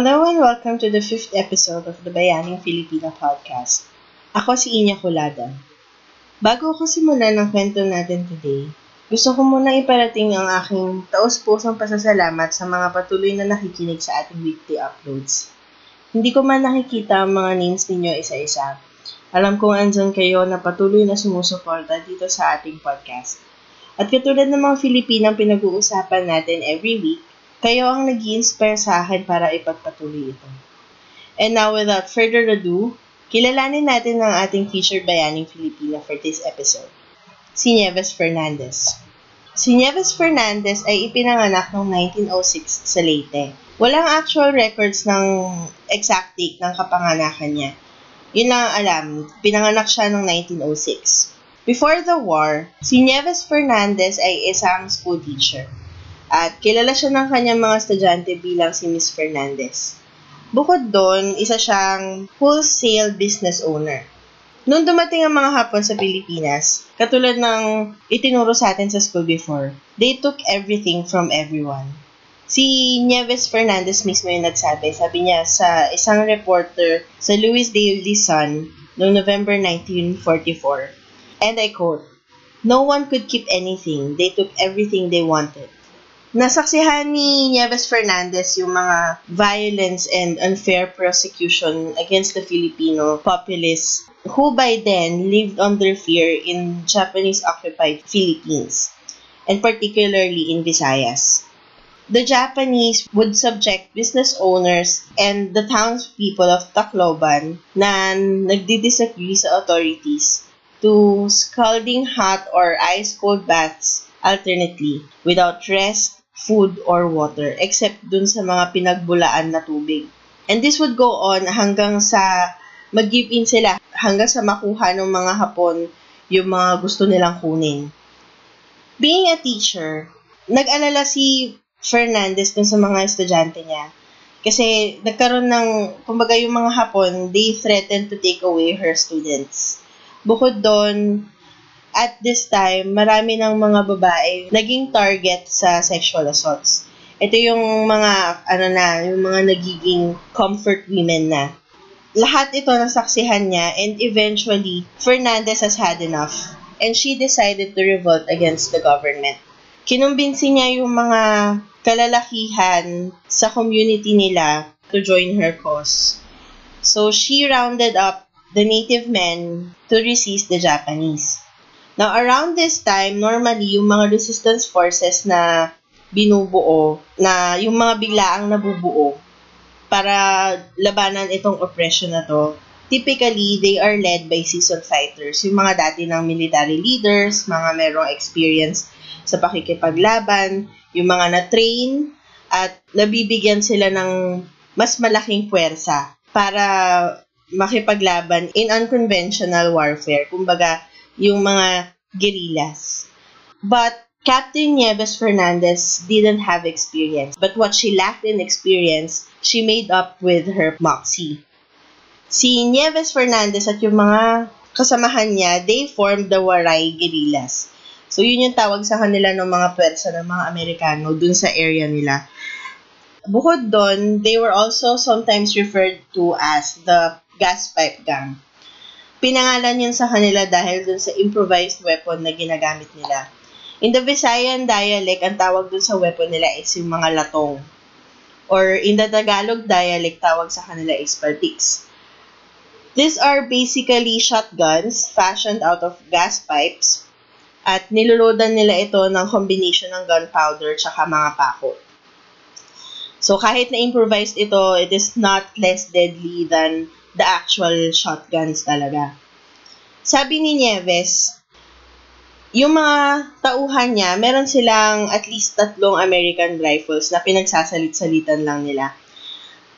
Hello and welcome to the fifth episode of the Bayaning Filipina podcast. Ako si Inya Kulada. Bago ako simulan ng kwento natin today, gusto ko muna iparating ang aking taos-pusong pasasalamat sa mga patuloy na nakikinig sa ating weekly uploads. Hindi ko man nakikita ang mga names ninyo isa-isa. Alam kong andyan kayo na patuloy na sumusuporta dito sa ating podcast. At katulad ng mga Filipinang pinag-uusapan natin every week, kayo ang nag inspire sa akin para ipagpatuloy ito. And now, without further ado, kilalanin natin ang ating featured bayaning Filipina for this episode si Nieves Fernandez. Si Nieves Fernandez ay ipinanganak noong 1906 sa Leyte. Walang actual records ng exact date ng kapanganakan niya. Yun lang ang alam, pinanganak siya noong 1906. Before the war, si Nieves Fernandez ay isang school teacher. At kilala siya ng kanyang mga estudyante bilang si Miss Fernandez. Bukod doon, isa siyang wholesale business owner. Noong dumating ang mga Hapon sa Pilipinas, katulad ng itinuro sa atin sa school before, they took everything from everyone. Si Nieves Fernandez mismo yung nagsabi, sabi niya sa isang reporter sa Louis Daily Sun noong November 1944, and I quote, No one could keep anything. They took everything they wanted. Nasaksihan ni Nieves Fernandez yung mga violence and unfair prosecution against the Filipino populace who by then lived under fear in Japanese-occupied Philippines, and particularly in Visayas. The Japanese would subject business owners and the townspeople of Tacloban na nagdi-disagree sa authorities to scalding hot or ice-cold baths alternately without rest, food, or water except dun sa mga pinagbulaan na tubig. And this would go on hanggang sa mag-give in sila hanggang sa makuha ng mga Hapon yung mga gusto nilang kunin. Being a teacher, nag-alala si Fernandez dun sa mga estudyante niya. Kasi nagkaroon ng, kumbaga yung mga Hapon, they threatened to take away her students. Bukod doon, at this time, marami ng mga babae naging target sa sexual assaults. Ito yung mga, ano na, yung mga nagiging comfort women na lahat ito nasaksihan niya and eventually, Fernandez has had enough and she decided to revolt against the government. Kinumbinsi niya yung mga kalalakihan sa community nila to join her cause. So she rounded up the native men to resist the Japanese. Now, around this time, normally, yung mga resistance forces na binubuo, na yung mga biglaang nabubuo, para labanan itong oppression na to, typically, they are led by seasoned fighters. Yung mga dati ng military leaders, mga merong experience sa pakikipaglaban, yung mga na-train, at nabibigyan sila ng mas malaking puwersa para makipaglaban in unconventional warfare. Kumbaga, yung mga guerrillas. But Captain Nieves Fernandez didn't have experience, but what she lacked in experience, she made up with her moxie. Si Nieves Fernandez at yung mga kasamahan niya, they formed the Waray Guerrillas. So, yun yung tawag sa kanila ng mga pwersa ng mga Amerikano dun sa area nila. Bukod doon, they were also sometimes referred to as the gas pipe gang. Pinangalan yun sa kanila dahil dun sa improvised weapon na ginagamit nila. In the Visayan dialect, ang tawag dun sa weapon nila is yung mga latong. Or in the Tagalog dialect, tawag sa kanila is paltiks. These are basically shotguns fashioned out of gas pipes at niluludan nila ito ng combination ng gunpowder tsaka mga pako. So kahit na improvised ito, it is not less deadly than the actual shotguns talaga. Sabi ni Nieves, yung mga tauhan niya, meron silang at least tatlong American rifles na pinagsasalit-salitan lang nila.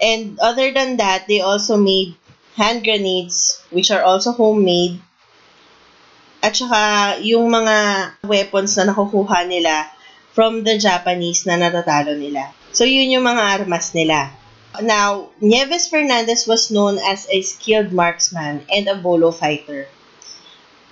And other than that, they also made hand grenades, which are also homemade. At saka, yung mga weapons na nakukuha nila from the Japanese na natatalo nila. So, yun yung mga armas nila. Now, Nieves Fernandez was known as a skilled marksman and a bolo fighter.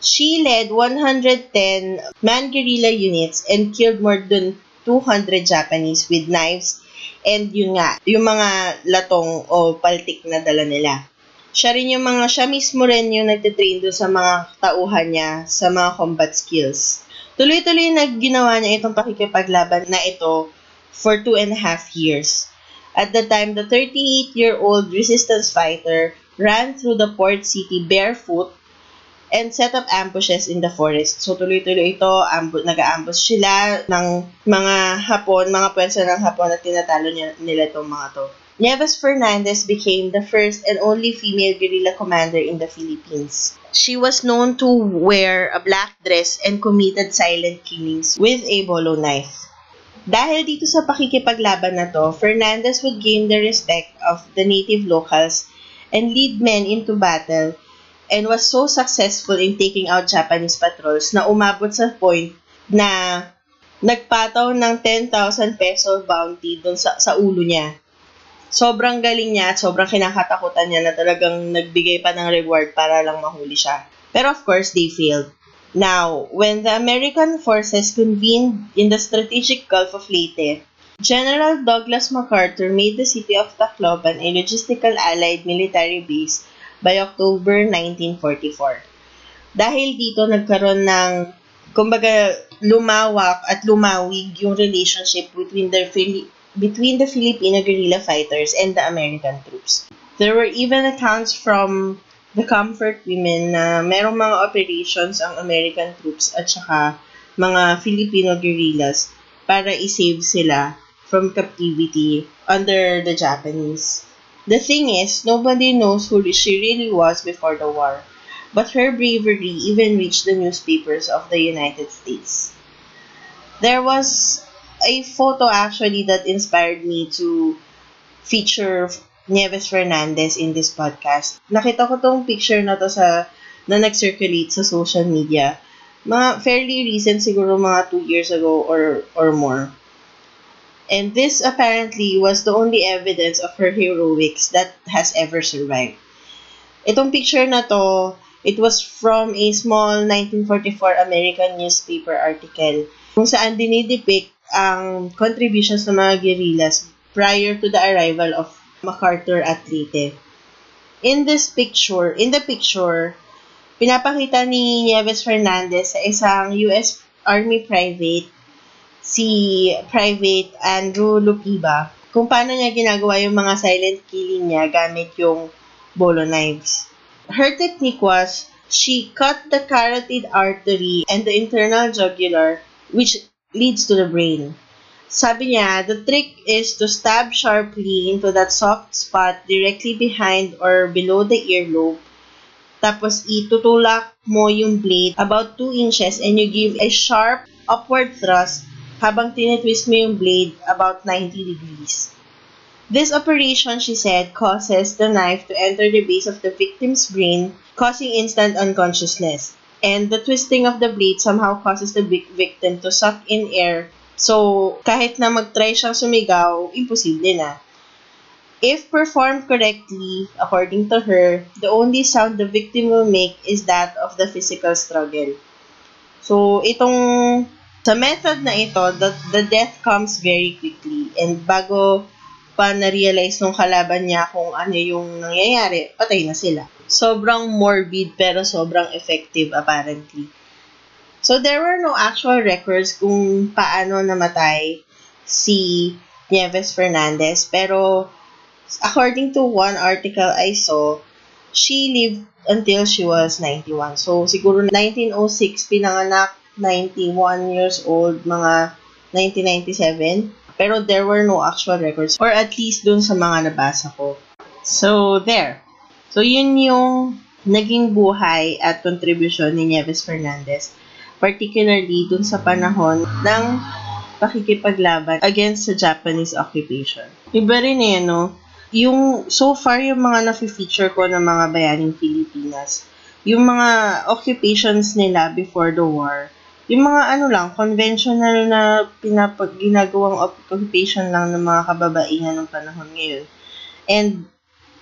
She led 110 man guerrilla units and killed more than 200 Japanese with knives And yun nga, yung mga latong o paltik na dala nila. Siya rin yung mga, siya mismo rin yung nagtitrain doon sa mga tauhan niya sa mga combat skills. Tuloy-tuloy na ginawa niya itong pakikipaglaban na ito for two and a half years. At the time, the 38-year-old resistance fighter ran through the port city barefoot and set up ambushes in the forest. So, tuloy-tuloy ito, ambu- nag-ambush sila ng mga Hapon, mga pwersa ng Hapon at tinatalo niya, nila itong mga to. Nieves Fernandez became the first and only female guerrilla commander in the Philippines. She was known to wear a black dress and committed silent killings with a bolo knife. Dahil dito sa pakikipaglaban na to, Fernandez would gain the respect of the native locals and lead men into battle and was so successful in taking out Japanese patrols na umabot sa point na nagpataw ng 10,000 peso bounty dun sa, sa ulo niya sobrang galing niya at sobrang kinakatakutan niya na talagang nagbigay pa ng reward para lang mahuli siya. Pero of course, they failed. Now, when the American forces convened in the strategic Gulf of Leyte, General Douglas MacArthur made the city of Tacloban a logistical allied military base by October 1944. Dahil dito nagkaroon ng kumbaga lumawak at lumawig yung relationship between the between the Filipino guerrilla fighters and the American troops. There were even accounts from the comfort women na merong mga operations ang American troops at saka mga Filipino guerrillas para i-save sila from captivity under the Japanese. The thing is, nobody knows who she really was before the war, but her bravery even reached the newspapers of the United States. There was a photo actually that inspired me to feature Nieves Fernandez in this podcast. Nakita ko tong picture na to sa na nag-circulate sa social media. Mga fairly recent siguro mga two years ago or or more. And this apparently was the only evidence of her heroics that has ever survived. Itong picture na to, it was from a small 1944 American newspaper article kung saan dinidepict ang contributions ng mga guerrillas prior to the arrival of MacArthur at. In this picture, in the picture, pinapakita ni Nieves Fernandez sa isang US Army private, si Private Andrew Lupiba, kung paano niya ginagawa yung mga silent killing niya gamit yung bolo knives. Her technique was, she cut the carotid artery and the internal jugular, which leads to the brain. Sabi niya, the trick is to stab sharply into that soft spot directly behind or below the earlobe. Tapos itutulak mo yung blade about 2 inches and you give a sharp upward thrust habang tinitwist mo yung blade about 90 degrees. This operation, she said, causes the knife to enter the base of the victim's brain, causing instant unconsciousness. And the twisting of the blade somehow causes the victim to suck in air. So, kahit na mag-try siyang sumigaw, imposible na. If performed correctly, according to her, the only sound the victim will make is that of the physical struggle. So, itong sa method na ito, the, the death comes very quickly. And bago pa na-realize nung kalaban niya kung ano yung nangyayari, patay na sila sobrang morbid pero sobrang effective apparently. So there were no actual records kung paano namatay si Nieves Fernandez pero according to one article I saw, she lived until she was 91. So siguro 1906 pinanganak, 91 years old, mga 1997. Pero there were no actual records or at least dun sa mga nabasa ko. So there. So, yun yung naging buhay at contribution ni Nieves Fernandez, particularly dun sa panahon ng pakikipaglaban against sa Japanese occupation. Iba rin eh, no? Yung, so far, yung mga na-feature ko ng mga bayaning Pilipinas, yung mga occupations nila before the war, yung mga ano lang, conventional na pinapag ginagawang occupation lang ng mga kababaihan ng panahon ngayon. And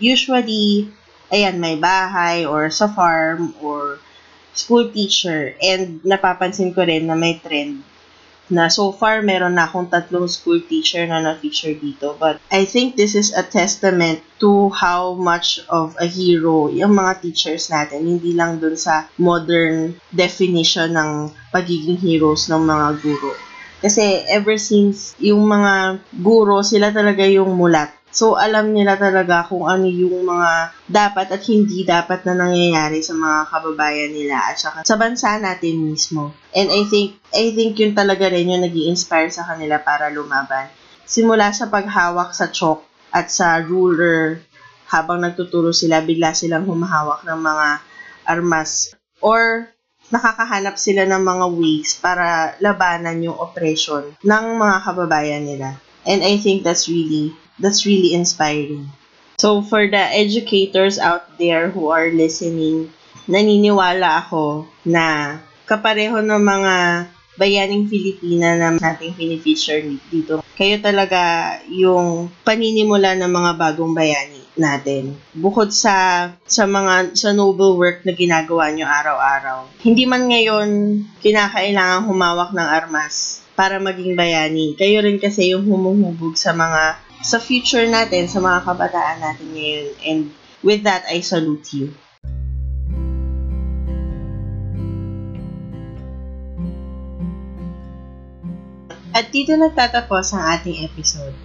usually, ayan, may bahay or sa farm or school teacher. And napapansin ko rin na may trend na so far meron na akong tatlong school teacher na na-feature dito. But I think this is a testament to how much of a hero yung mga teachers natin, hindi lang dun sa modern definition ng pagiging heroes ng mga guro. Kasi ever since yung mga guro, sila talaga yung mulat So, alam nila talaga kung ano yung mga dapat at hindi dapat na nangyayari sa mga kababayan nila at saka sa bansa natin mismo. And I think, I think yun talaga rin yung nag inspire sa kanila para lumaban. Simula sa paghawak sa chalk at sa ruler habang nagtuturo sila, bigla silang humahawak ng mga armas or nakakahanap sila ng mga ways para labanan yung oppression ng mga kababayan nila. And I think that's really that's really inspiring. So, for the educators out there who are listening, naniniwala ako na kapareho ng mga bayaning Filipina na nating pinifeature dito. Kayo talaga yung paninimula ng mga bagong bayani natin. Bukod sa sa mga sa noble work na ginagawa nyo araw-araw. Hindi man ngayon kinakailangan humawak ng armas para maging bayani. Kayo rin kasi yung humuhubog sa mga sa future natin, sa mga kabataan natin ngayon. And with that, I salute you. At dito nagtatapos ang ating episode.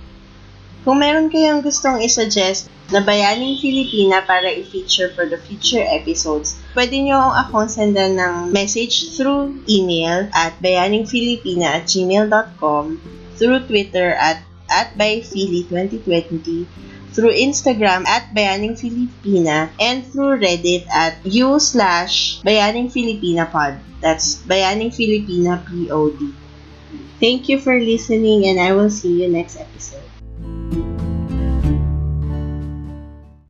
Kung meron kayong gustong isuggest na bayaning Filipina para i-feature for the future episodes, pwede nyo akong sendan ng message through email at bayaningfilipina at gmail.com, through Twitter at at byphilly2020, through Instagram at Bayaning Filipina, and through Reddit at u slash Bayaning Filipina pod. That's Bayaning Filipina POD. Thank you for listening and I will see you next episode.